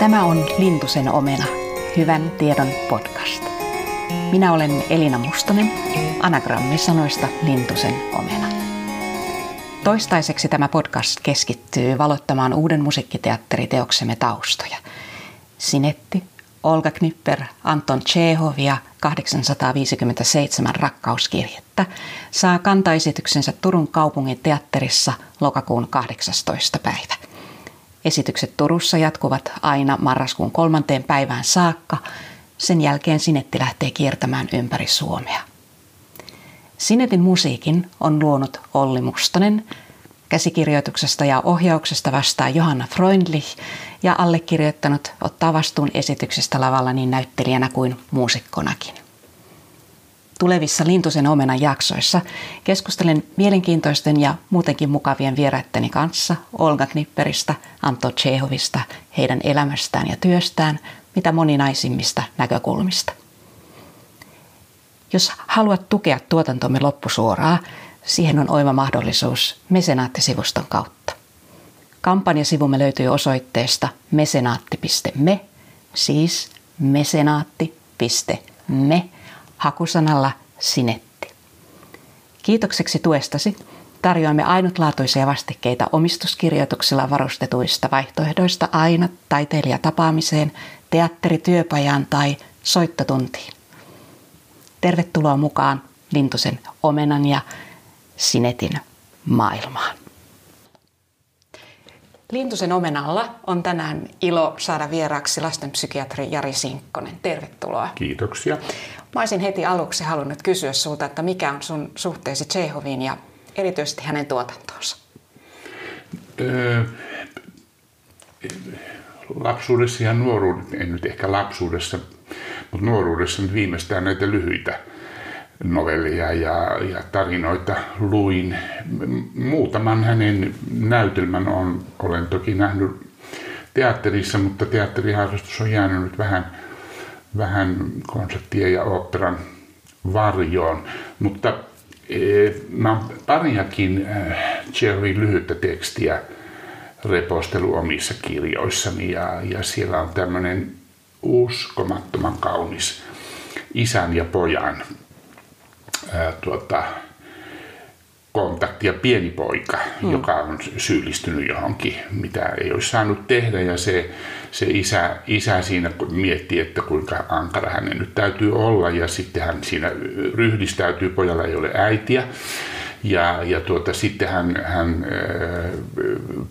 Tämä on Lintusen omena, hyvän tiedon podcast. Minä olen Elina Mustonen, anagrammisanoista Lintusen omena. Toistaiseksi tämä podcast keskittyy valottamaan uuden musiikkiteatteriteoksemme taustoja. Sinetti, Olga Knipper, Anton Chehov ja 857 rakkauskirjettä saa kantaesityksensä Turun kaupungin teatterissa lokakuun 18. päivä. Esitykset Turussa jatkuvat aina marraskuun kolmanteen päivään saakka. Sen jälkeen Sinetti lähtee kiertämään ympäri Suomea. Sinetin musiikin on luonut Olli Mustonen, käsikirjoituksesta ja ohjauksesta vastaa Johanna Freundlich ja allekirjoittanut ottaa vastuun esityksestä lavalla niin näyttelijänä kuin muusikkonakin. Tulevissa Lintusen omenan jaksoissa keskustelen mielenkiintoisten ja muutenkin mukavien vieraitteni kanssa Olga Knipperistä, Anto Chehovista, heidän elämästään ja työstään, mitä moninaisimmista näkökulmista. Jos haluat tukea tuotantomme loppusuoraa, siihen on oiva mahdollisuus mesenaattisivuston kautta. Kampanjasivumme löytyy osoitteesta mesenaatti.me, siis mesenaatti.me hakusanalla sinetti. Kiitokseksi tuestasi tarjoamme ainutlaatuisia vastikkeita omistuskirjoituksilla varustetuista vaihtoehdoista aina taiteilijatapaamiseen, teatterityöpajaan tai soittotuntiin. Tervetuloa mukaan Lintusen omenan ja sinetin maailmaan. Lintusen omenalla on tänään ilo saada vieraaksi lastenpsykiatri Jari Sinkkonen. Tervetuloa. Kiitoksia. Mä olisin heti aluksi halunnut kysyä sulta, että mikä on sun suhteesi Tsehoviin ja erityisesti hänen tuotantoonsa? Öö, lapsuudessa ja nuoruudessa, en nyt ehkä lapsuudessa, mutta nuoruudessa nyt viimeistään näitä lyhyitä novelleja ja, ja tarinoita luin. Muutaman hänen näytelmän on, olen toki nähnyt teatterissa, mutta teatteriharrastus on jäänyt nyt vähän – vähän konserttien ja operan varjoon. Mutta e, mä oon pariakin Cherry lyhyttä tekstiä repostelu omissa kirjoissani ja, ja siellä on tämmöinen uskomattoman kaunis isän ja pojan ää, tuota, kontakti ja pieni poika, mm. joka on syyllistynyt johonkin, mitä ei olisi saanut tehdä ja se, se isä, isä siinä miettii, että kuinka ankara hänen nyt täytyy olla ja sitten hän siinä ryhdistäytyy, pojalla ei ole äitiä. Ja, ja tuota, sitten hän, hän,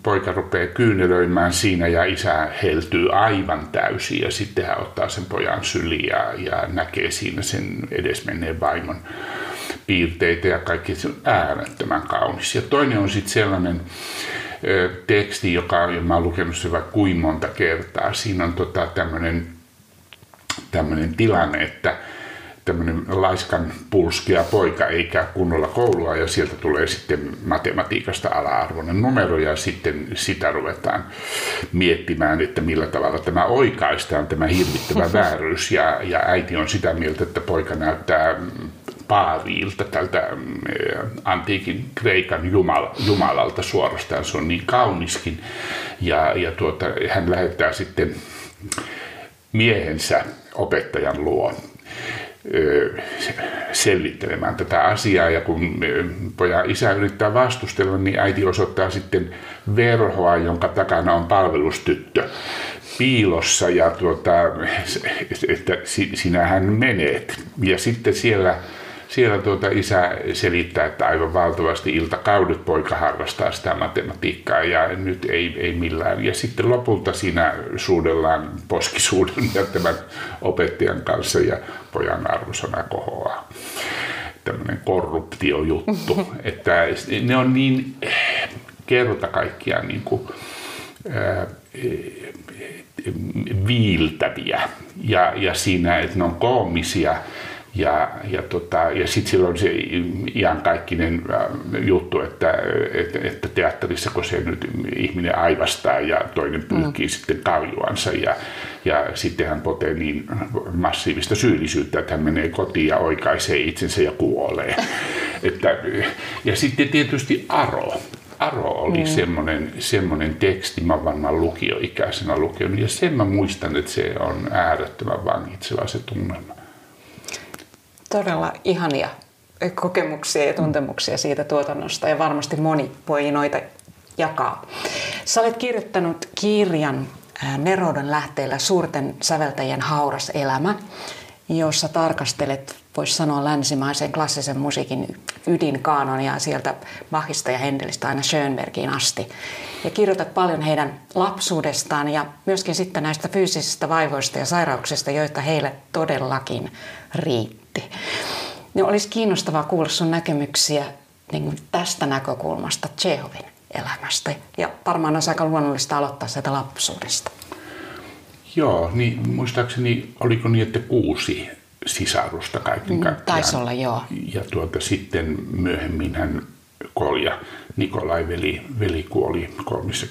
poika rupeaa kyynelöimään siinä ja isä heltyy aivan täysin ja sitten hän ottaa sen pojan syliin ja, ja näkee siinä sen edesmenneen vaimon piirteitä ja kaikki se on äärettömän kaunis. Ja toinen on sitten sellainen teksti, joka mä oon lukenut se vaikka kuin monta kertaa. Siinä on tota tämmöinen tämmöinen tilanne, että tämmöinen laiskan pulskea poika ei käy kunnolla koulua ja sieltä tulee sitten matematiikasta ala-arvoinen numero ja sitten sitä ruvetaan miettimään, että millä tavalla tämä oikaistaan, tämä hirvittävä vääryys ja, ja äiti on sitä mieltä, että poika näyttää Paaviilta, tältä mm, antiikin Kreikan jumal, jumalalta suorastaan. Se on niin kauniskin. Ja, ja tuota, hän lähettää sitten miehensä opettajan luo selvittelemään tätä asiaa ja kun pojan isä yrittää vastustella, niin äiti osoittaa sitten verhoa, jonka takana on palvelustyttö piilossa ja tuota, että sinähän menet. Ja sitten siellä siellä tuota isä selittää, että aivan valtavasti iltakaudet poika harrastaa sitä matematiikkaa ja nyt ei, ei millään. Ja sitten lopulta siinä suudellaan poskisuudelmia tämän opettajan kanssa ja pojan arvosana kohoaa. Tämmöinen korruptiojuttu. että ne on niin kerta kaikkiaan niin kuin, ää, viiltäviä ja, ja siinä, että ne on koomisia ja, ja, tota, ja sitten silloin se iankaikkinen äh, juttu, että, että, että teatterissa kun se nyt ihminen aivastaa ja toinen pyyhkii mm. sitten kaljuansa ja, ja sitten hän potee niin massiivista syyllisyyttä, että hän menee kotiin ja oikaisee itsensä ja kuolee. että, ja sitten tietysti Aro. Aro oli mm. semmoinen, semmoinen teksti, mä varmaan lukioikäisenä lukenut, ja sen mä muistan, että se on äärettömän vangitseva se tunnelma. Todella ihania kokemuksia ja tuntemuksia siitä tuotannosta, ja varmasti moni voi noita jakaa. Sä olet kirjoittanut kirjan Nerodon lähteellä suurten säveltäjien hauras elämä, jossa tarkastelet, voisi sanoa länsimaisen klassisen musiikin ydinkaanonia sieltä Bachista ja Hendelistä aina Schönbergiin asti. Ja kirjoitat paljon heidän lapsuudestaan ja myöskin sitten näistä fyysisistä vaivoista ja sairauksista, joita heille todellakin riitti. Niin olisi kiinnostavaa kuulla sun näkemyksiä niin kuin tästä näkökulmasta Chehovin elämästä. Ja varmaan olisi aika luonnollista aloittaa sieltä lapsuudesta. Joo, niin muistaakseni oliko niin, että kuusi sisarusta kaiken mm, kaikkiaan. Taisi olla, joo. Ja tuota, sitten myöhemmin hän Kolja, Nikolai veli, veli kuoli kolmissa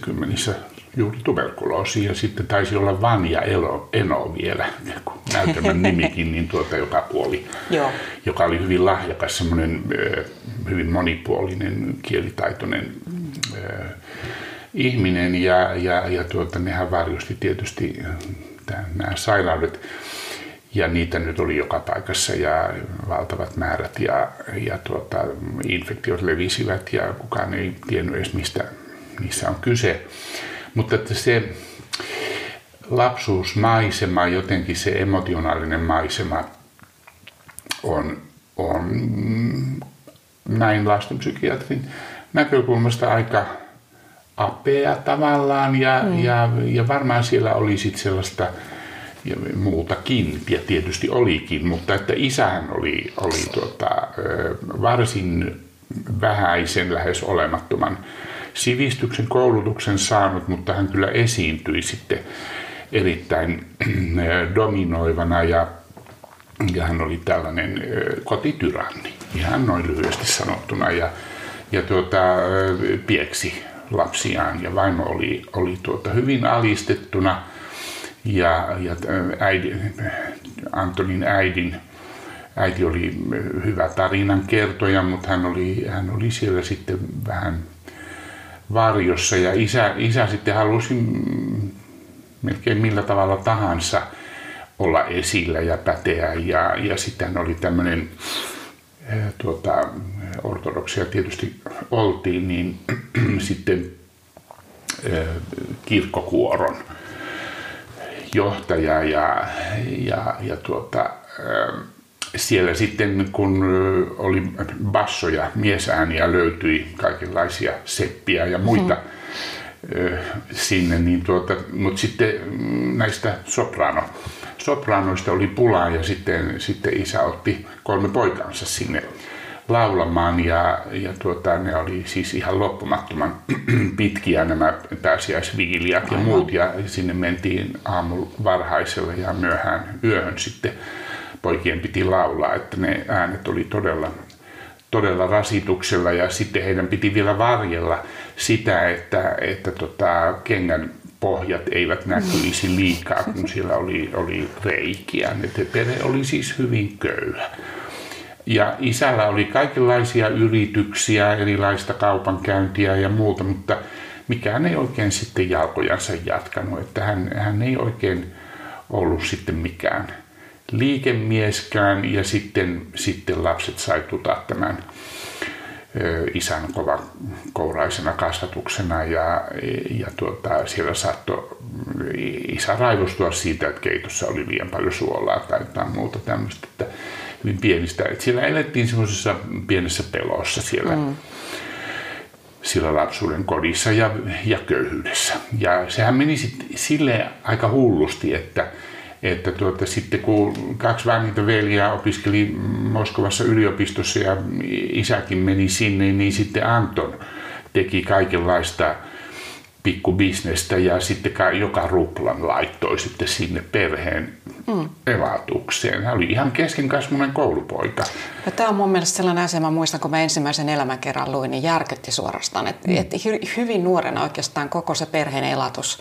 juuri tuberkuloosiin ja sitten taisi olla Vanja Elo, Eno vielä, näytelmän nimikin, niin tuota, joka kuoli, Joo. joka oli hyvin lahjakas, semmoinen hyvin monipuolinen, kielitaitoinen ihminen ja, ja, ja tuota, nehän varjosti tietysti nämä sairaudet ja niitä nyt oli joka paikassa ja valtavat määrät ja, ja tuota, infektiot levisivät ja kukaan ei tiennyt edes mistä niissä on kyse. Mutta että se lapsuusmaisema, jotenkin se emotionaalinen maisema on, on näin lastenpsykiatrin näkökulmasta aika apea tavallaan ja, mm. ja, ja varmaan siellä oli sitten sellaista ja muutakin, ja tietysti olikin, mutta että isähän oli, oli tuota, varsin vähäisen, lähes olemattoman sivistyksen, koulutuksen saanut, mutta hän kyllä esiintyi sitten erittäin dominoivana ja, ja hän oli tällainen kotityranni, ihan noin lyhyesti sanottuna, ja, ja tuota, pieksi lapsiaan ja vaimo oli, oli tuota hyvin alistettuna ja, ja äidin, Antonin äidin äiti oli hyvä tarinan kertoja, mutta hän oli, hän oli siellä sitten vähän varjossa ja isä, isä sitten halusi melkein millä tavalla tahansa olla esillä ja päteä ja, ja sitten oli tämmöinen tuota, ortodoksia tietysti oltiin, niin sitten kirkkokuoron johtaja ja, ja, ja tuota, siellä sitten kun oli bassoja, miesääniä löytyi kaikenlaisia seppiä ja muita mm. sinne, niin tuota, mutta sitten näistä soprano, sopranoista oli pulaa ja sitten, sitten isä otti kolme poikaansa sinne laulamaan ja, ja tuota, ne oli siis ihan loppumattoman pitkiä nämä pääsiäisviiliat ja muut ja sinne mentiin aamu varhaisella ja myöhään yöhön sitten poikien piti laulaa, että ne äänet oli todella, todella rasituksella ja sitten heidän piti vielä varjella sitä, että, että tota, kengän pohjat eivät näkyisi liikaa, kun siellä oli, oli reikiä. Ne perhe oli siis hyvin köyhä. Ja isällä oli kaikenlaisia yrityksiä, erilaista kaupankäyntiä ja muuta, mutta mikään ei oikein sitten jalkojansa jatkanut. Että hän, hän ei oikein ollut sitten mikään liikemieskään ja sitten, sitten lapset sai tuta tämän isän kova kouraisena kasvatuksena ja, ja tuota, siellä saattoi isä raivostua siitä, että keitossa oli liian paljon suolaa tai jotain muuta tämmöistä. Että hyvin pienistä. Et siellä elettiin semmoisessa pienessä pelossa siellä, mm. siellä lapsuuden kodissa ja, ja köyhyydessä. Ja sehän meni sitten sille aika hullusti, että, että tuota, sitten kun kaksi vanhinta veljeä opiskeli Moskovassa yliopistossa ja isäkin meni sinne, niin sitten Anton teki kaikenlaista pikkubisnestä ja sitten joka ruplan laittoi sitten sinne perheen mm. elatukseen. Hän oli ihan keskenkasvuinen koulupoika. Ja tämä on mun mielestä sellainen asia, mä muistan, kun mä ensimmäisen elämän kerran luin, niin järkytti suorastaan. Että mm. et hyvin nuorena oikeastaan koko se perheen elatus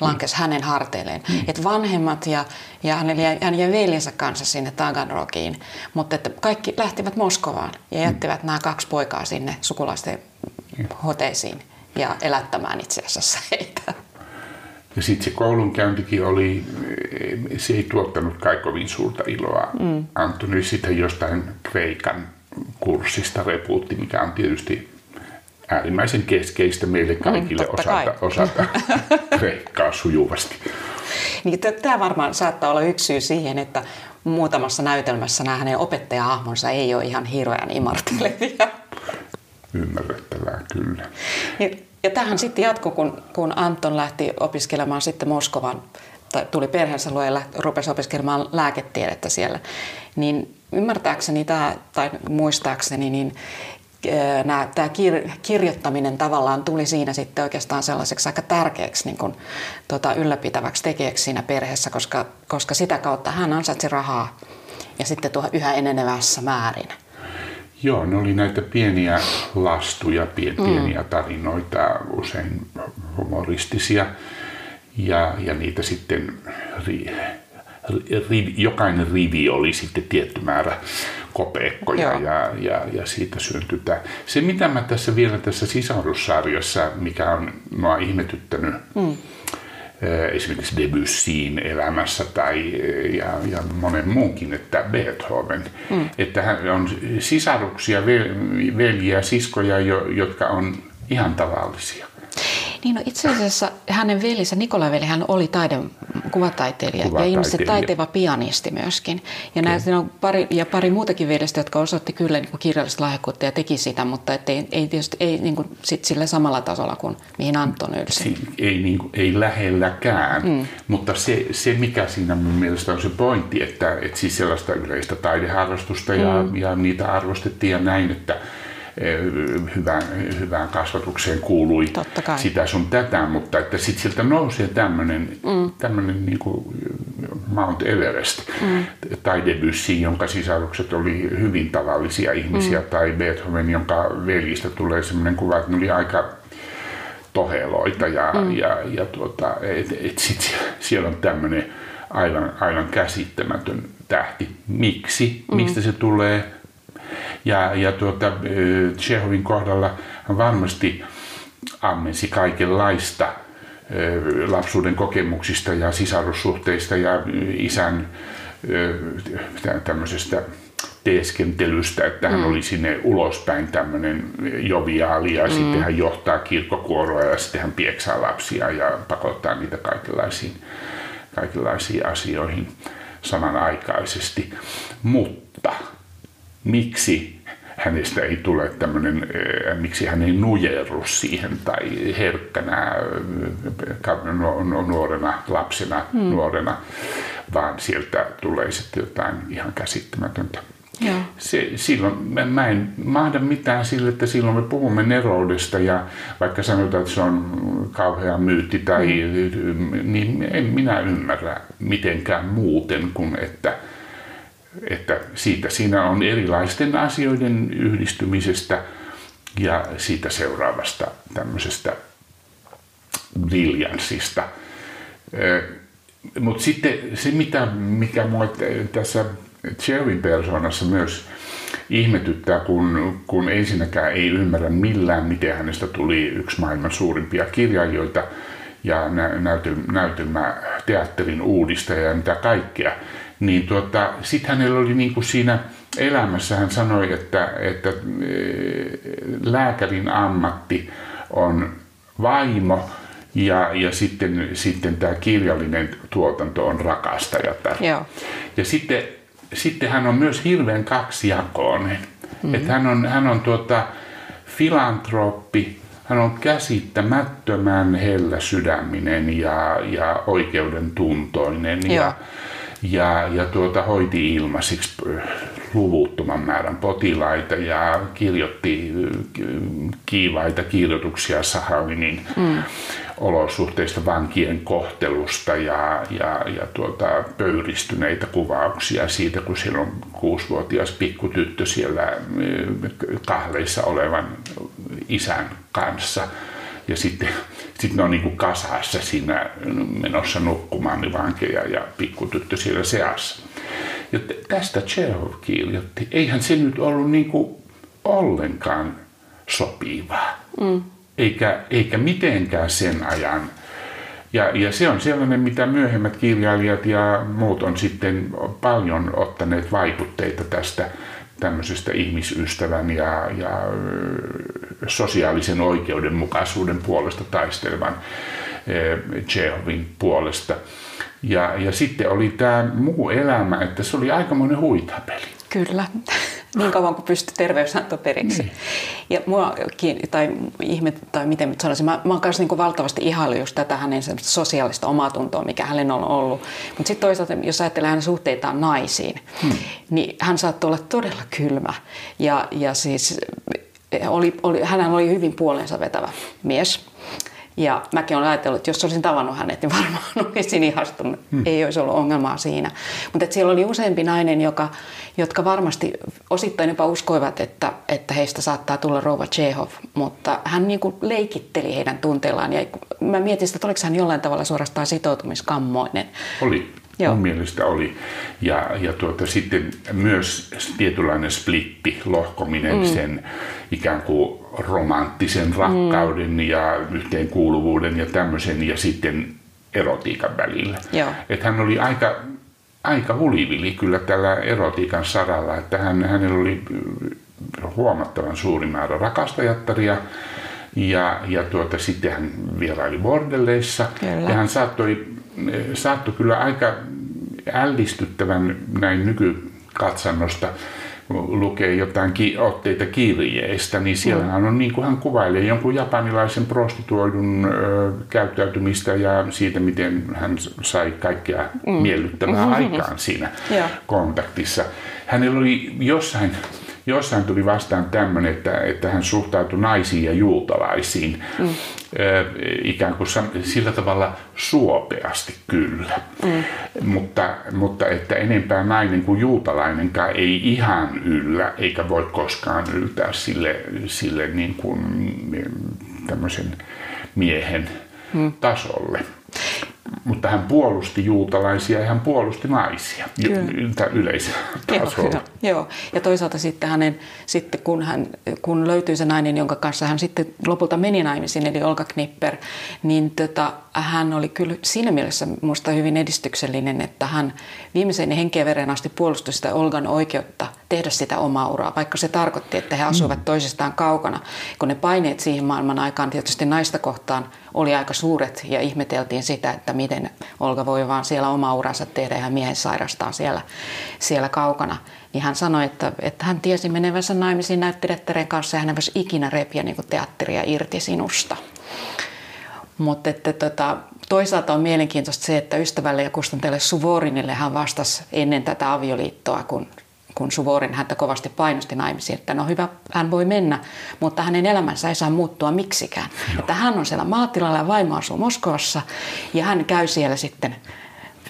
lankesi mm. hänen harteilleen. Mm. Että vanhemmat ja, ja hänen, hän jäi veljensä kanssa sinne Taganrogiin, mutta että kaikki lähtivät Moskovaan ja jättivät mm. nämä kaksi poikaa sinne sukulaisten hoteisiin ja elättämään itse asiassa heitä. Ja sitten se koulunkäyntikin oli, se ei tuottanut kai kovin suurta iloa. Mm. Antoni sitten jostain Kreikan kurssista repuutti, mikä on tietysti äärimmäisen keskeistä meille mm, kaikille mm, osata, osata kreikkaa sujuvasti. Niin, Tämä varmaan saattaa olla yksi syy siihen, että muutamassa näytelmässä nämä hänen opettaja ei ole ihan hirveän imartelevia. Ymmärrettävää, kyllä. Ja, ja tähän sitten jatkui, kun, kun Anton lähti opiskelemaan sitten Moskovan, tai tuli perheensä luo ja rupesi opiskelemaan lääketiedettä siellä. Niin ymmärtääkseni tämä, tai muistaakseni, niin tämä kir, kirjoittaminen tavallaan tuli siinä sitten oikeastaan sellaiseksi aika tärkeäksi niin kuin, tota, ylläpitäväksi tekijäksi siinä perheessä, koska, koska sitä kautta hän ansaitsi rahaa ja sitten tuo yhä enenevässä määrin. Joo, ne oli näitä pieniä lastuja, pieniä mm. tarinoita, usein humoristisia ja, ja niitä sitten rivi, jokainen rivi oli sitten tietty määrä kopeekkoja ja, ja, ja, siitä syntyi tämä. Se mitä mä tässä vielä tässä sisarussarjassa, mikä on mua ihmetyttänyt, mm. esimerkiksi Debussyin elämässä tai ja, ja monen muunkin, että Beethoven, mm. että hän on sisaruksia, veljiä, siskoja, jotka on ihan tavallisia. Niin no itse asiassa hänen velinsä, Nikola veli, hän oli taide, kuvataiteilija, kuvataiteilija. ja ilmeisesti taiteva pianisti myöskin. Ja, okay. näitä, on pari, ja pari muutakin veljestä, jotka osoitti kyllä niin kuin kirjallista lahjakkuutta ja teki sitä, mutta ei, ei tietysti ei niin kuin sit sillä samalla tasolla kuin mihin Anton ylsi. Si, ei, niin kuin, ei lähelläkään, mm. mutta se, se mikä siinä mun mielestä on se pointti, että, että siis sellaista yleistä taideharrastusta mm. ja, ja niitä arvostettiin ja näin, että hyvään, hyvään kasvatukseen kuului sitä sun tätä, mutta että sitten sieltä nousee tämmöinen mm. tämmönen niin kuin Mount Everest mm. tai Debussy, jonka sisarukset oli hyvin tavallisia ihmisiä, mm. tai Beethoven, jonka veljistä tulee semmoinen kuva, että ne oli aika toheloita ja, mm. ja, ja tuota, et, et sit siellä on tämmöinen aivan, aivan käsittämätön tähti. Miksi? Mm. Mistä se tulee? Ja, ja tuota, Chehovin kohdalla hän varmasti ammensi kaikenlaista lapsuuden kokemuksista ja sisarussuhteista ja isän tämmöisestä teeskentelystä, että hän mm. oli sinne ulospäin tämmöinen joviaali ja mm. sitten hän johtaa kirkkokuoroa ja sitten hän pieksää lapsia ja pakottaa niitä kaikenlaisiin, kaikenlaisiin asioihin samanaikaisesti. Mutta miksi hänestä ei tule tämmöinen, eh, miksi hän ei nujerru siihen tai herkkänä eh, nuorena lapsena, hmm. nuorena, vaan sieltä tulee sitten jotain ihan käsittämätöntä. Joo. Se, silloin mä, mä en mahda mitään sille, että silloin me puhumme neroudesta ja vaikka sanotaan, että se on kauhea myytti tai mm. niin en minä ymmärrä mitenkään muuten kuin että että siitä siinä on erilaisten asioiden yhdistymisestä ja siitä seuraavasta tämmöisestä briljanssista. Mutta sitten se, mitä, mikä mua tässä Chervin persoonassa myös ihmetyttää, kun, kun ensinnäkään ei ymmärrä millään, miten hänestä tuli yksi maailman suurimpia kirjailijoita ja näytelmä, teatterin uudistaja ja mitä kaikkea niin tuota, sitten hänellä oli niin kuin siinä elämässä, hän sanoi, että, että eh, lääkärin ammatti on vaimo ja, ja sitten, sitten tämä kirjallinen tuotanto on rakastajatar. Joo. Ja sitten, sitten hän on myös hirveän kaksijakoinen. Mm-hmm. Että hän on, hän on tuota, filantrooppi, hän on käsittämättömän hellä sydäminen ja, ja oikeuden tuntoinen. Ja, ja, ja tuota, hoiti ilmaisiksi äh, luvuttoman määrän potilaita ja kirjoitti äh, kiivaita kirjoituksia Sahalinin mm. olosuhteista, vankien kohtelusta ja, ja, ja tuota, pöyristyneitä kuvauksia siitä, kun siellä on kuusivuotias pikkutyttö siellä äh, kahleissa olevan isän kanssa – ja sitten sit ne on niin kuin kasassa siinä menossa nukkumaan niin vankeja ja pikkutyttö siellä seassa. Ja tästä Chekhov kirjoitti. Eihän se nyt ollut niin kuin ollenkaan sopivaa. mm. eikä, eikä mitenkään sen ajan. Ja, ja se on sellainen, mitä myöhemmät kirjailijat ja muut on sitten paljon ottaneet vaikutteita tästä tämmöisestä ihmisystävän ja, ja sosiaalisen oikeudenmukaisuuden puolesta taistelevan Chehovin puolesta. Ja, ja sitten oli tämä muu elämä, että se oli aikamoinen huitapeli. Kyllä, niin kauan kuin pystyi terveys antoi periksi. Niin. Ja mua tai ihme, tai miten sanoisin, mä, mä oon kanssa niin valtavasti ihailu just tätä hänen sosiaalista omatuntoa, mikä hänellä on ollut. Mutta sitten toisaalta, jos ajattelee hänen suhteitaan naisiin, hmm. niin hän saattoi olla todella kylmä. Ja, ja siis oli, oli, hänellä oli hyvin puolensa vetävä mies. Ja mäkin olen ajatellut, että jos olisin tavannut hänet, niin varmaan olisin ihastunut. Hmm. Ei olisi ollut ongelmaa siinä. Mutta siellä oli useampi nainen, joka, jotka varmasti osittain jopa uskoivat, että, että heistä saattaa tulla rouva Chehov. Mutta hän niin kuin leikitteli heidän tunteillaan. Ja mä mietin että oliko hän jollain tavalla suorastaan sitoutumiskammoinen. Oli. Joo. Mun mielestä oli. Ja, ja tuota, sitten myös tietynlainen splitti, lohkominen mm. sen ikään kuin romanttisen rakkauden mm. ja yhteenkuuluvuuden ja tämmöisen ja sitten erotiikan välillä. Että hän oli aika, aika hulivili kyllä tällä erotiikan saralla, että hän, hänellä oli huomattavan suuri määrä rakastajattaria ja, ja tuota, sitten hän vieraili bordelleissa kyllä. ja hän saattoi, saattoi kyllä aika ällistyttävän näin nykykatsannosta lukee jotain ki- otteita kirjeistä, niin siellähän on niin kuin hän kuvailee jonkun japanilaisen prostituoidun ö, käyttäytymistä ja siitä, miten hän sai kaikkea mm. miellyttävää mm-hmm. aikaan siinä yeah. kontaktissa. Hänellä oli jossain jossain tuli vastaan tämmöinen, että, että hän suhtautui naisiin ja juutalaisiin mm. ikään kuin sillä tavalla suopeasti kyllä. Mm. Mutta, mutta että enempää nainen kuin juutalainenkaan ei ihan yllä, eikä voi koskaan yltää sille, sille niin kuin tämmöisen miehen mm. tasolle mutta hän puolusti juutalaisia ja hän puolusti naisia. Yleisellä tasolla. Joo, joo, ja toisaalta sitten, hänen, sitten kun, hän, kun löytyi se nainen, jonka kanssa hän sitten lopulta meni naimisiin, eli Olga Knipper, niin tota, hän oli kyllä siinä mielessä minusta hyvin edistyksellinen, että hän viimeiseen henkeä veren asti puolusti sitä Olgan oikeutta tehdä sitä omaa uraa, vaikka se tarkoitti, että he asuivat mm. toisistaan kaukana, kun ne paineet siihen maailman aikaan tietysti naista kohtaan oli aika suuret ja ihmeteltiin sitä, että miten Olga voi vaan siellä oma uransa tehdä ja miehen sairastaa siellä, siellä kaukana. Niin hän sanoi, että, että hän tiesi menevänsä naimisiin näyttelijättären kanssa ja hän voisi ikinä repiä niin teatteria irti sinusta. Mutta että tota, toisaalta on mielenkiintoista se, että ystävälle ja kustantajalle Suvorinille hän vastasi ennen tätä avioliittoa, kun kun Suvorin häntä kovasti painosti naimisiin, että no hyvä, hän voi mennä, mutta hänen elämänsä ei saa muuttua miksikään. Joo. Että hän on siellä maatilalla ja vaimo asuu Moskovassa ja hän käy siellä sitten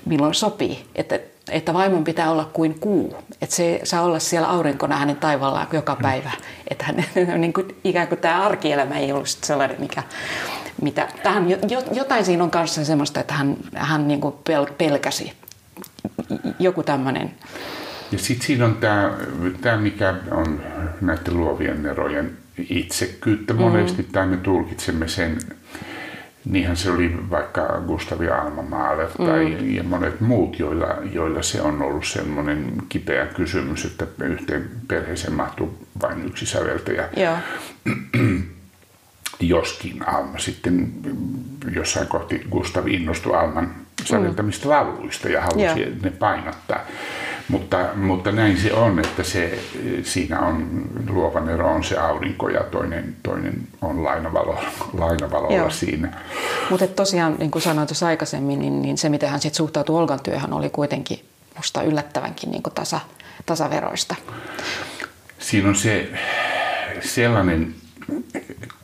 milloin sopii. Että, että vaimon pitää olla kuin kuu. Että se saa olla siellä aurinkona hänen taivallaan joka päivä. Että hän, niin kuin, ikään kuin tämä arkielämä ei ollut sellainen, mikä, mitä, tähän, jotain siinä on kanssa semmoista, että hän, hän niin kuin pelkäsi joku tämmöinen ja sitten siinä on tämä, mikä on näiden luovien erojen itsekyyttä. Mm. Monesti tai me tulkitsemme sen, niinhän se oli vaikka Gustav ja Alma Mahler tai mm. ja monet muut, joilla, joilla se on ollut semmoinen kipeä kysymys, että yhteen perheeseen mahtuu vain yksi säveltäjä. Joo. Joskin Alma sitten jossain kohti Gustav innostui Alman säveltämistä mm. lauluista ja halusi Joo. ne painottaa. Mutta, mutta näin se on, että se, siinä on luovan ero on se aurinko ja toinen, toinen on lainavalo, lainavalolla Joo. siinä. Mutta tosiaan, niin kuin sanoin tuossa aikaisemmin, niin, niin se miten hän sitten suhtautui Olgan työhön oli kuitenkin musta yllättävänkin niin kuin tasa, tasaveroista. Siinä on se sellainen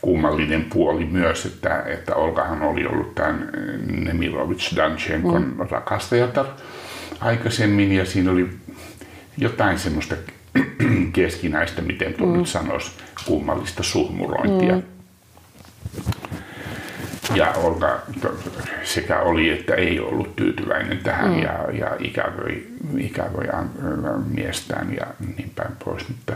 kummallinen puoli myös, että, että Olgahan oli ollut tämän Nemirovic Danchenkon mm. rakastajatar aikaisemmin ja siinä oli jotain semmoista keskinäistä, miten tuo mm. nyt sanoisi, kummallista suhmurointia. Mm. Ja Olga sekä oli että ei ollut tyytyväinen tähän mm. ja, ja ikävöi, ikävöi miestään ja niin päin pois. Mutta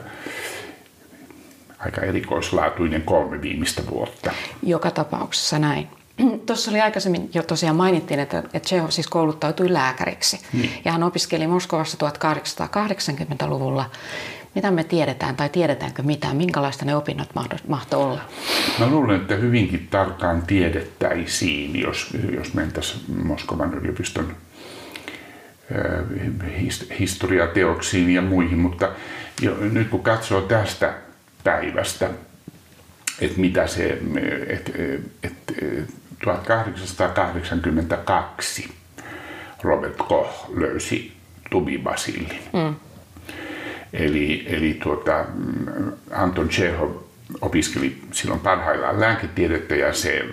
aika erikoislaatuinen kolme viimeistä vuotta. Joka tapauksessa näin. Tuossa oli aikaisemmin jo tosiaan mainittiin, että, että Chekhov siis kouluttautui lääkäriksi. Niin. Ja hän opiskeli Moskovassa 1880-luvulla. Mitä me tiedetään tai tiedetäänkö mitään? Minkälaista ne opinnot mahtoi olla? Mä luulen, että hyvinkin tarkkaan tiedettäisiin, jos, jos mentäisiin Moskovan yliopiston historiateoksiin ja muihin, mutta jo, nyt kun katsoo tästä päivästä, että mitä se, että et, 1882 Robert Koch löysi tubibasillin. Mm. Eli, eli tuota, Anton Chekhov opiskeli silloin parhaillaan lääketiedettä ja se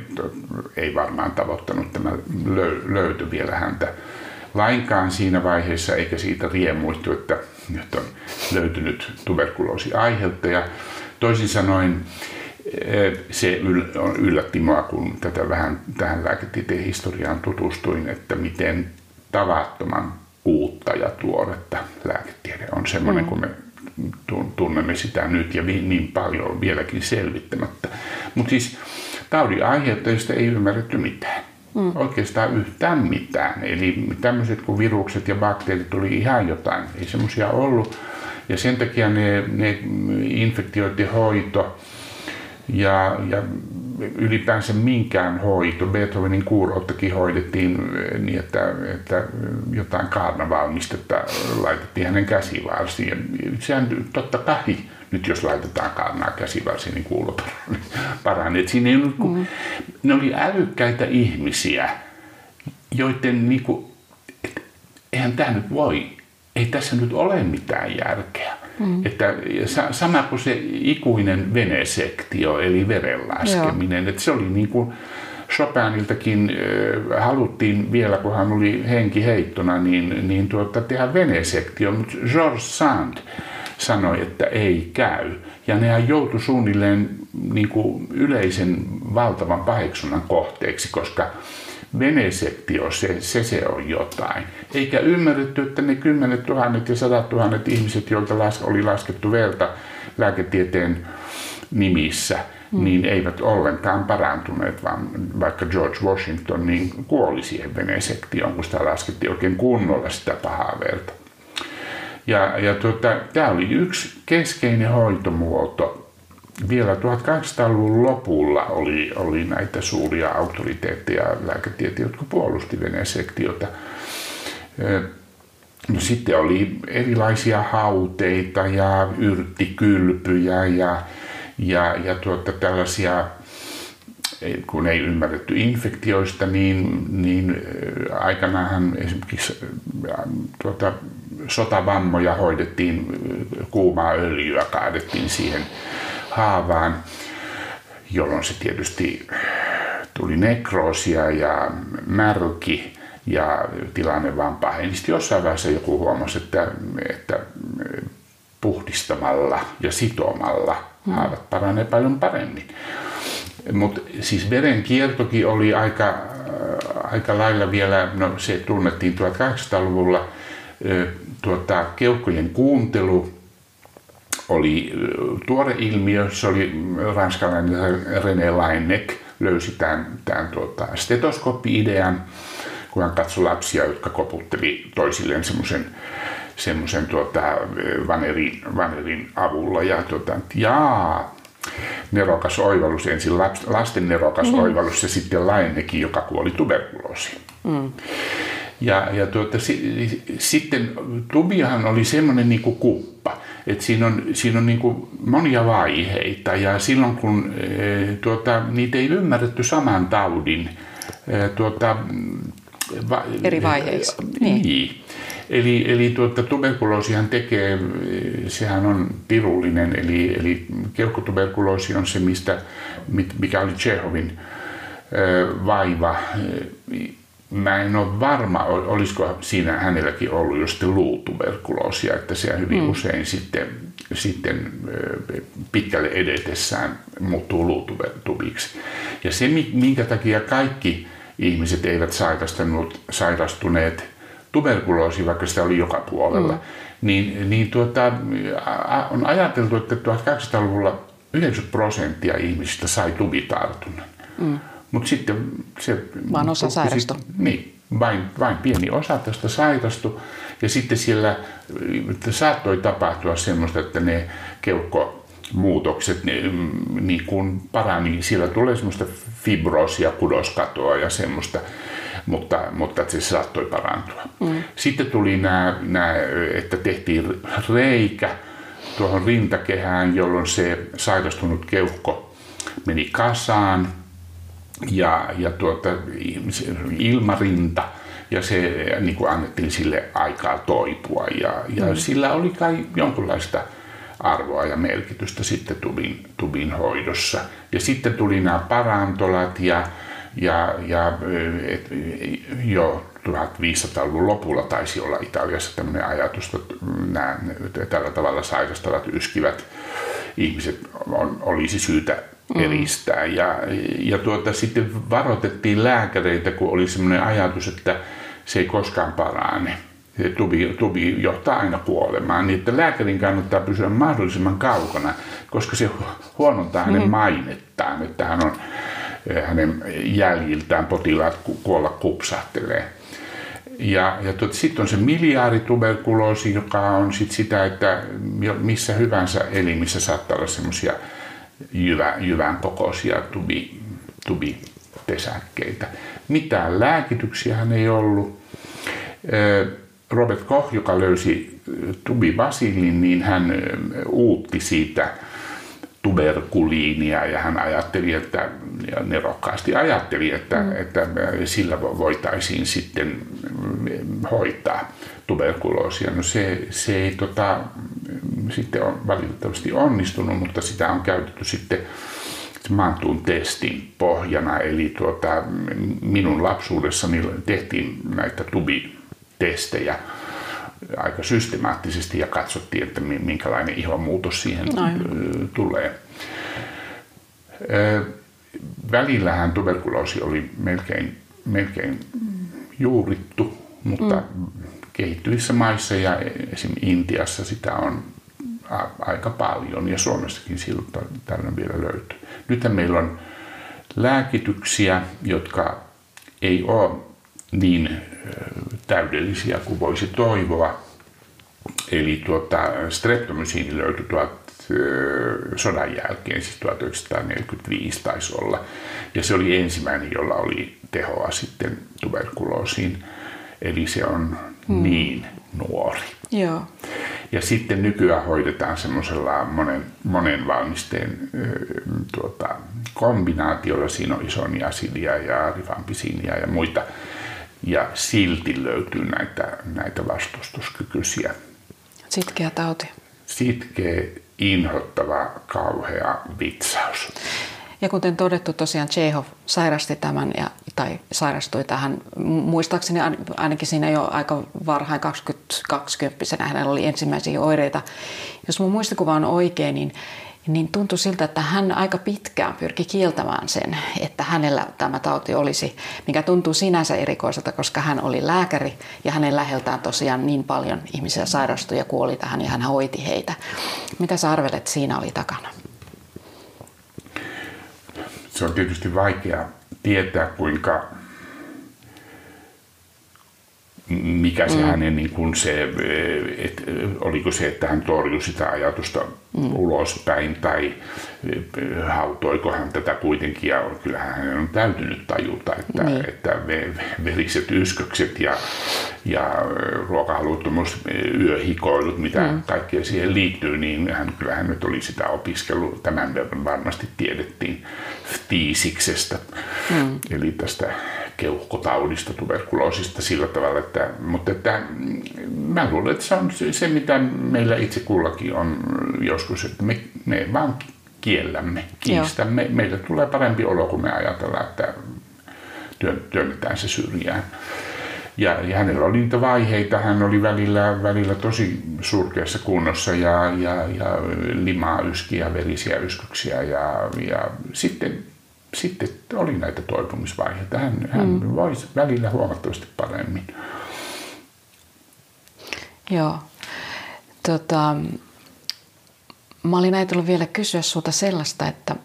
ei varmaan tavoittanut tämä löytö vielä häntä lainkaan siinä vaiheessa, eikä siitä riemuistu, että nyt on löytynyt tuberkuloosi aiheuttaja. Toisin sanoen se yllätti minua, kun tätä vähän tähän lääketieteen historiaan tutustuin, että miten tavattoman uutta ja tuoretta lääketiede on semmoinen, mm. kun me tunnemme sitä nyt ja niin paljon vieläkin selvittämättä. Mutta siis taudin aiheuttajista ei ymmärretty mitään. Mm. Oikeastaan yhtään mitään. Eli tämmöiset kuin virukset ja bakteerit tuli ihan jotain. Ei semmoisia ollut. Ja sen takia ne, ne infektioiden hoito ja, ja ylipäänsä minkään hoito. Beethovenin kuurouttakin hoidettiin eh, niin, että, että jotain kaarnavalmistetta laitettiin hänen käsivarsiin. sehän totta kai nyt jos laitetaan kaarnaa käsivarsiin, niin kuulo paranee. Siinä ei ollut, mm. Ne oli älykkäitä ihmisiä, joiden niin kuin, et, eihän tämä nyt voi, ei tässä nyt ole mitään järkeä. Mm. Että sama kuin se ikuinen venesektio, eli verenlaskeminen, Joo. että se oli niin kuin Chopiniltakin äh, haluttiin vielä, kun hän oli henki heittona, niin, niin tuota, tehdä venesektio, mutta Georges Sand sanoi, että ei käy. Ja nehän joutui suunnilleen niin kuin yleisen valtavan paheksunnan kohteeksi, koska venesektio, se, se, se on jotain. Eikä ymmärretty, että ne kymmenet tuhannet ja sadat tuhannet ihmiset, joilta las, oli laskettu verta lääketieteen nimissä, mm. niin eivät ollenkaan parantuneet, vaan vaikka George Washington niin kuoli siihen venesektioon, kun sitä laskettiin oikein kunnolla sitä pahaa verta. Ja, ja tuota, tämä oli yksi keskeinen hoitomuoto vielä 1800-luvun lopulla oli, oli näitä suuria auktoriteetteja lääketieteen, jotka puolusti venesektiota. No, sitten oli erilaisia hauteita ja yrttikylpyjä ja, ja, ja tuota, tällaisia, kun ei ymmärretty infektioista, niin, niin aikanaanhan esimerkiksi tuota, sotavammoja hoidettiin, kuumaa öljyä kaadettiin siihen haavaan, jolloin se tietysti tuli nekroosia ja märki ja tilanne vaan paheni. Sitten jossain vaiheessa joku huomasi, että, että puhdistamalla ja sitomalla mm. haavat paranee paljon paremmin. Mutta siis verenkiertokin oli aika, aika lailla vielä, no se tunnettiin 1800-luvulla, tuota, keuhkojen kuuntelu oli tuore ilmiö, se oli ranskalainen René Laennec, löysi tämän, tämän tuota, stetoskooppi-idean, kun hän katsoi lapsia, jotka koputteli toisilleen semmoisen semmoisen tuota, vanerin, vanerin avulla. Ja tuota, jaa, nerokas oivallus, ensin lasten nerokas mm. oivallus ja sitten Laennekin, joka kuoli tuberkuloosiin. Mm. Ja, ja tuota, si, sitten tubiahan oli semmoinen niin kuin kuppa, että siinä on, siinä on niin kuin monia vaiheita ja silloin kun e, tuota, niitä ei ymmärretty saman taudin e, tuota, va, eri vaiheissa. Niin. niin. Eli, eli tuota, tuberkuloosihan tekee, sehän on pirullinen, eli, eli keuhkotuberkuloosi on se, mistä, mikä oli Chehovin vaiva mä en ole varma, olisiko siinä hänelläkin ollut just luutuberkuloosia, että se hyvin mm. usein sitten, sitten pitkälle edetessään muuttuu luutubiksi. Ja se, minkä takia kaikki ihmiset eivät sairastuneet, sairastuneet tuberkuloosi, vaikka sitä oli joka puolella, mm. niin, niin tuota, on ajateltu, että 1800-luvulla 90 prosenttia ihmisistä sai tubitartunnan. Mm. Mutta sitten se... Vaan osa sairastui. Niin, vain, vain pieni osa tästä sairastui. Ja sitten siellä saattoi tapahtua semmoista, että ne keuhkomuutokset ne, niin kuin parani. Siellä tulee semmoista fibroosia, kudoskatoa ja semmoista mutta, mutta se saattoi parantua. Mm. Sitten tuli nämä, nämä, että tehtiin reikä tuohon rintakehään, jolloin se sairastunut keuhko meni kasaan ja, ja tuota, ilmarinta ja se niin kuin annettiin sille aikaa toipua ja, ja mm. sillä oli kai jonkunlaista arvoa ja merkitystä sitten tubin, tubin hoidossa. Ja sitten tuli nämä parantolat ja, ja, ja et, jo 1500-luvun lopulla taisi olla Italiassa tämmöinen ajatus, että nämä tällä tavalla sairastavat yskivät ihmiset on, olisi syytä eristää. Mm. Ja, ja tuota, sitten varoitettiin lääkäreitä, kun oli semmoinen ajatus, että se ei koskaan parane. Se tubi, tubi johtaa aina kuolemaan, niin että lääkärin kannattaa pysyä mahdollisimman kaukana, koska se huonontaa hänen mm. mainettaan, että hän on hänen jäljiltään potilaat kuolla kupsahtelee. Ja, ja tuota, sitten on se miljaarituberkuloosi, joka on sit sitä, että missä hyvänsä elimissä saattaa olla semmoisia jyvä, jyvän kokoisia tubi, tubipesäkkeitä. Mitään lääkityksiä hän ei ollut. Robert Koch, joka löysi tubibasillin, niin hän uutti siitä tuberkuliinia ja hän ajatteli, että ja nerokkaasti ajatteli, että, mm. että sillä voitaisiin sitten hoitaa tuberkuloosia. No se, se ei tota, sitten on valitettavasti onnistunut, mutta sitä on käytetty sitten Mantun testin pohjana. Eli tuota, minun lapsuudessani tehtiin näitä tubitestejä aika systemaattisesti ja katsottiin, että minkälainen ihonmuutos siihen Aivan. tulee. Välillähän tuberkuloosi oli melkein, melkein juurittu, mutta mm. Kehittyvissä maissa ja esim. Intiassa sitä on aika paljon ja Suomessakin silloin tällöin vielä löytyy. Nythän meillä on lääkityksiä, jotka ei ole niin täydellisiä kuin voisi toivoa. Eli tuota, streptomysiini löytyi tuot, sodan jälkeen, siis 1945 taisi olla. Ja se oli ensimmäinen, jolla oli tehoa sitten tuberkuloosiin. Eli se on hmm. niin nuori. Joo. Ja sitten nykyään hoidetaan semmoisella monen, monen valmisteen tuota, kombinaatiolla. Siinä on isoniasidia ja rifampisinia ja muita ja silti löytyy näitä, näitä vastustuskykyisiä. Sitkeä tauti. Sitkeä, inhottava, kauhea vitsaus. Ja kuten todettu, tosiaan Chekhov sairasti tämän ja, tai sairastui tähän, muistaakseni ainakin siinä jo aika varhain 2020 hänellä oli ensimmäisiä oireita. Jos mun muistikuva on oikein, niin niin tuntui siltä, että hän aika pitkään pyrki kieltämään sen, että hänellä tämä tauti olisi, mikä tuntuu sinänsä erikoiselta, koska hän oli lääkäri ja hänen läheltään tosiaan niin paljon ihmisiä sairastui ja kuoli tähän ja hän hoiti heitä. Mitä sä arvelet siinä oli takana? Se on tietysti vaikea tietää, kuinka mikä se mm. hänen niin kuin se, et, oliko se, että hän torjui sitä ajatusta mm. ulospäin tai hautoiko hän tätä kuitenkin ja kyllähän hän on täytynyt tajuta, että, mm. että veriset yskökset ja, ja ruokahaluttomuus, yöhikoilut, mitä mm. kaikkea siihen liittyy, niin hän kyllähän nyt oli sitä opiskellut, tämän verran varmasti tiedettiin tiisiksestä, mm. eli tästä keuhkotaudista, tuberkuloosista sillä tavalla, että, mutta että, mä luulen, että se on se, mitä meillä itse kullakin on joskus, että me, me vaan kiellämme, kiistämme. Joo. Meille tulee parempi olo, kun me ajatellaan, että työnnetään se syrjään. Ja, ja hänellä oli niitä vaiheita, hän oli välillä, välillä tosi surkeassa kunnossa ja, ja, ja limaa yskiä, verisiä yskyksiä ja, ja sitten sitten oli näitä toipumisvaiheita. Hän, hän mm. voisi välillä huomattavasti paremmin. Joo. Tota, mä olin ajatellut vielä kysyä sulta sellaista, että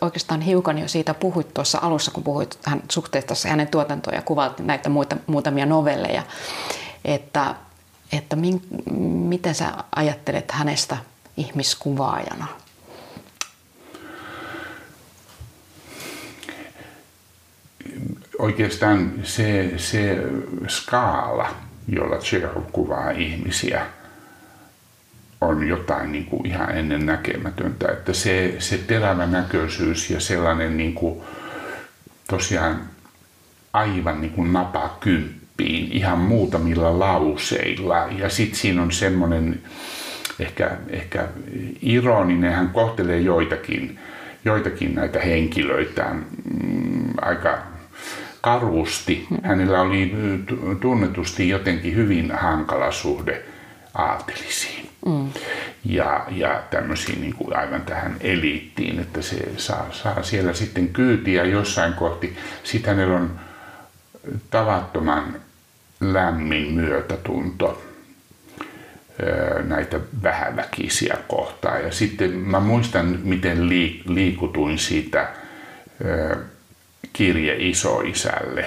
oikeastaan hiukan jo siitä puhuit tuossa alussa, kun puhuit hän suhteessa hänen tuotantoon ja kuvaat näitä muita, muutamia novelleja, että, että min, miten sä ajattelet hänestä ihmiskuvaajana? Oikeastaan se, se skaala, jolla Chekhov kuvaa ihmisiä – on jotain niin kuin ihan ennen näkemätöntä. Että se, se terävä näköisyys ja sellainen niin kuin, tosiaan aivan niin kuin napa kymppiin ihan muutamilla lauseilla. Ja sitten siinä on semmoinen ehkä, ehkä ironinen, hän kohtelee joitakin, joitakin näitä henkilöitä mm, aika karusti. Hänellä oli tunnetusti jotenkin hyvin hankala suhde aatelisiin. Mm. Ja, ja tämmöisiin niin kuin aivan tähän eliittiin, että se saa, saa siellä sitten kyytiä jossain kohti. Sitten hänellä on tavattoman lämmin myötätunto näitä vähäväkisiä kohtaa. Ja sitten mä muistan, miten liikutuin siitä kirje isoisälle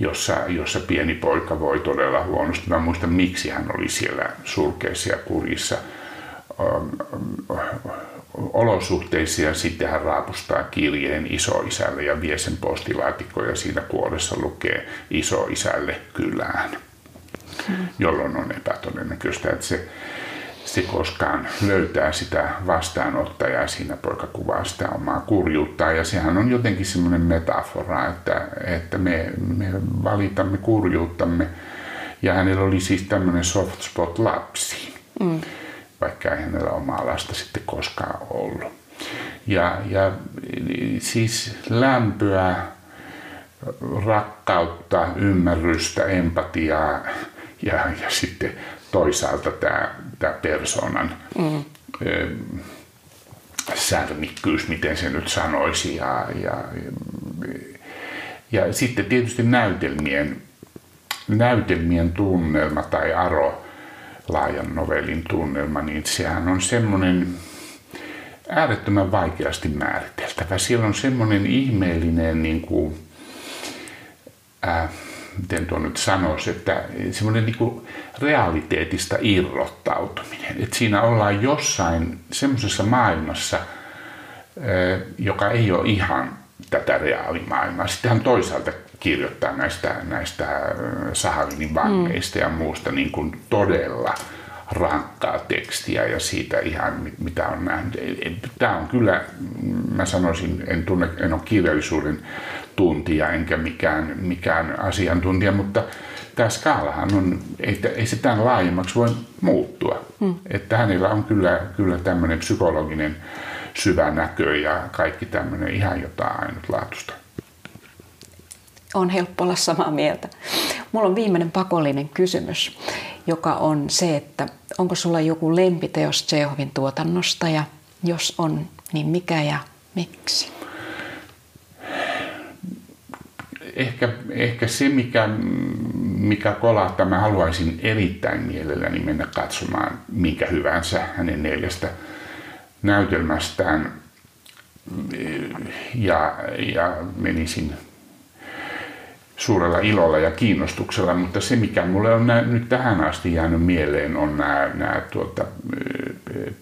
jossa, jossa pieni poika voi todella huonosti. Mä muistan, miksi hän oli siellä surkeissa ja kurissa olosuhteissa ja sitten hän raapustaa kirjeen isoisälle ja vie sen postilaatikkoon ja siinä kuoressa lukee isoisälle kylään, hmm. jolloin on epätodennäköistä, että se se koskaan löytää sitä vastaanottajaa. Siinä poika kuvaa sitä omaa kurjuuttaan ja sehän on jotenkin semmoinen metafora, että, että me, me valitamme kurjuuttamme. Ja hänellä oli siis tämmöinen soft spot lapsi, mm. vaikka ei hänellä omaa lasta sitten koskaan ollut. Ja, ja siis lämpöä, rakkautta, ymmärrystä, empatiaa ja, ja sitten toisaalta tämä, tämä persoonan mm. särmikkyys, miten se nyt sanoisi. Ja, ja, ja sitten tietysti näytelmien, näytelmien tunnelma tai Aro laajan novellin tunnelma, niin sehän on semmoinen äärettömän vaikeasti määriteltävä. Siellä on semmoinen ihmeellinen niin kuin, äh, miten tuo nyt sanoisi, että semmoinen niin realiteetista irrottautuminen. Että siinä ollaan jossain semmoisessa maailmassa, joka ei ole ihan tätä reaalimaailmaa. Sitten hän toisaalta kirjoittaa näistä, näistä Saharinin vangeista mm. ja muusta niin kuin todella rankkaa tekstiä ja siitä ihan mitä on nähnyt. Tämä on kyllä, mä sanoisin, en, tunne, en ole kirjallisuuden tuntija enkä mikään, mikään asiantuntija, mutta tämä skaalahan on, ei, ei se tämän laajemmaksi voi muuttua. Hmm. Että hänellä on kyllä, kyllä tämmöinen psykologinen syvä näkö ja kaikki tämmöinen ihan jotain ainutlaatuista. On helppo olla samaa mieltä. Mulla on viimeinen pakollinen kysymys, joka on se, että onko sulla joku lempiteos Tsehovin tuotannosta ja jos on, niin mikä ja miksi? Ehkä, ehkä se, mikä, mikä kolahtaa, mä haluaisin erittäin mielelläni mennä katsomaan minkä hyvänsä hänen neljästä näytelmästään ja, ja menisin suurella ilolla ja kiinnostuksella, mutta se mikä mulle on nyt tähän asti jäänyt mieleen on nämä, nämä tuota,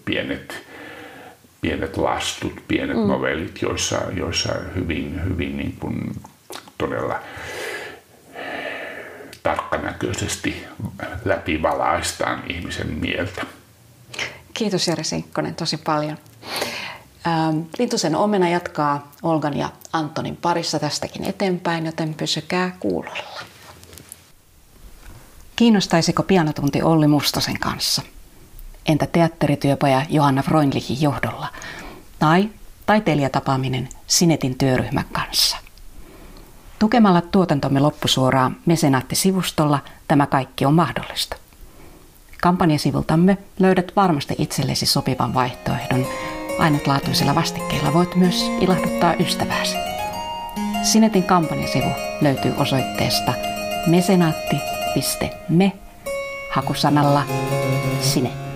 pienet, pienet lastut, pienet mm. novellit, joissa, joissa hyvin, hyvin niin kuin todella tarkkanäköisesti läpivalaistaan ihmisen mieltä. Kiitos Jari Sinkkonen tosi paljon. Ähm, Lintusen omena jatkaa Olgan ja Antonin parissa tästäkin eteenpäin, joten pysykää kuulolla. Kiinnostaisiko pianotunti Olli Mustosen kanssa? Entä teatterityöpaja Johanna Freundlichin johdolla? Tai taiteilijatapaaminen Sinetin työryhmän kanssa? Tukemalla tuotantomme loppusuoraan Mesenaatti-sivustolla tämä kaikki on mahdollista. Kampanjasivultamme löydät varmasti itsellesi sopivan vaihtoehdon. Ainutlaatuisilla vastikkeilla voit myös ilahduttaa ystävääsi. Sinetin kampanjasivu löytyy osoitteesta mesenaatti.me hakusanalla Sinet.